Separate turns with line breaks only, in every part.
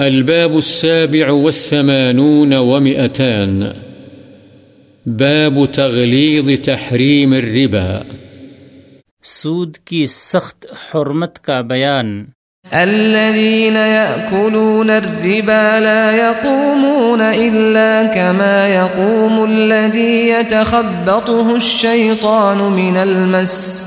الباب السابع والثمانون ومئتان. باب تغليظ تحريم الربا.
سود کی سخت حرمت کا بیان۔
الذين يأكلون الربا لا يقومون إلا كما يقوم الذي يتخبطه الشيطان من المس.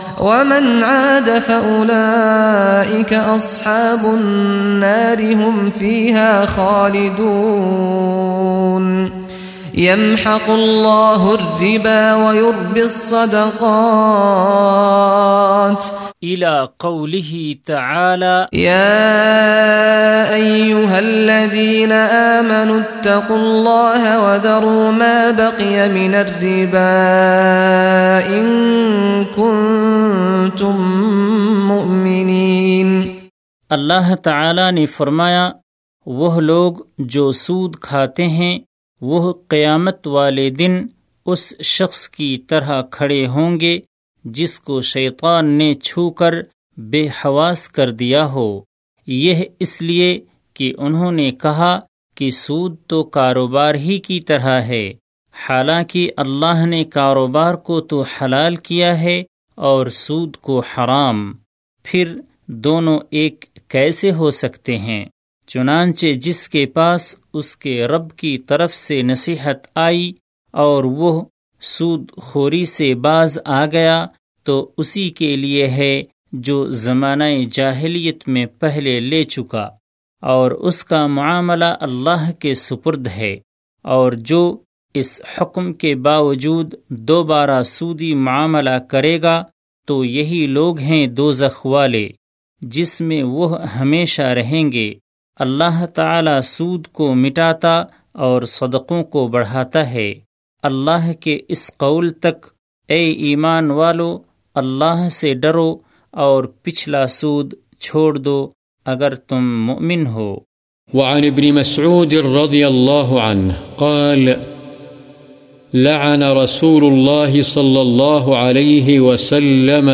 ومن عاد فأولئك أصحاب النار هم فيها خالدون يمحق الله الربا ويربي الصدقات
إلى قوله تعالى
يا أيها الذين آمنوا اتقوا الله وذروا ما بقي من الربا إن كنتم مؤمنين.
اللہ تعالی نے فرمایا، وہ لوگ جو سود کھاتے ہیں، وہ قیامت والے دن اس شخص کی طرح کھڑے ہوں گے، جس کو شیطان نے چھو کر بے حواس کر دیا ہو۔ یہ اس لیے کہ انہوں نے کہا کہ سود تو کاروبار ہی کی طرح ہے۔ حالانکہ اللہ نے کاروبار کو تو حلال کیا ہے اور سود کو حرام۔ پھر دونوں ایک کیسے ہو سکتے ہیں؟ چنانچہ جس کے پاس اس کے رب کی طرف سے نصیحت آئی اور وہ سود خوری سے باز آ گیا، تو اسی کے لیے ہے جو زمانہ جاہلیت میں پہلے لے چکا۔ اور اس کا معاملہ اللہ کے سپرد ہے اور جو اس حکم کے باوجود دوبارہ سودی معاملہ کرے گا تو یہی لوگ ہیں دو والے، جس میں وہ ہمیشہ رہیں گے۔ اللہ تعالی سود کو مٹاتا اور صدقوں کو بڑھاتا ہے۔ اللہ کے اس قول تک، اے ایمان والو، اللہ سے ڈرو اور پچھلا سود چھوڑ دو۔ اگر تم مؤمن ہو۔
وعن ابن مسعود رضي الله عنه قال لعن رسول الله صلى الله عليه وسلم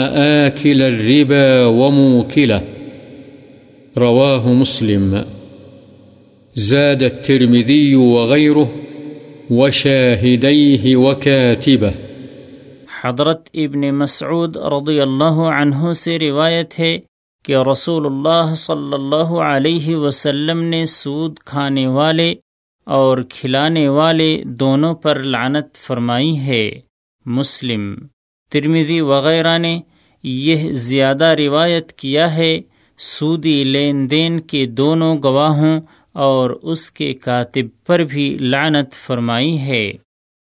آكل الربا وموكله رواه مسلم۔ زاد الترمذي وغيره وشاهديه وكاتبه
حضرت ابن مسعود رضی اللہ عنہ سے روایت ہے کہ رسول اللہ صلی اللہ علیہ وسلم نے سود کھانے والے اور کھلانے والے دونوں پر لعنت فرمائی ہے۔ مسلم ترمیزی وغیرہ نے یہ زیادہ روایت کیا ہے، سودی لین دین کے دونوں گواہوں اور اس کے کاتب پر بھی لعنت فرمائی ہے۔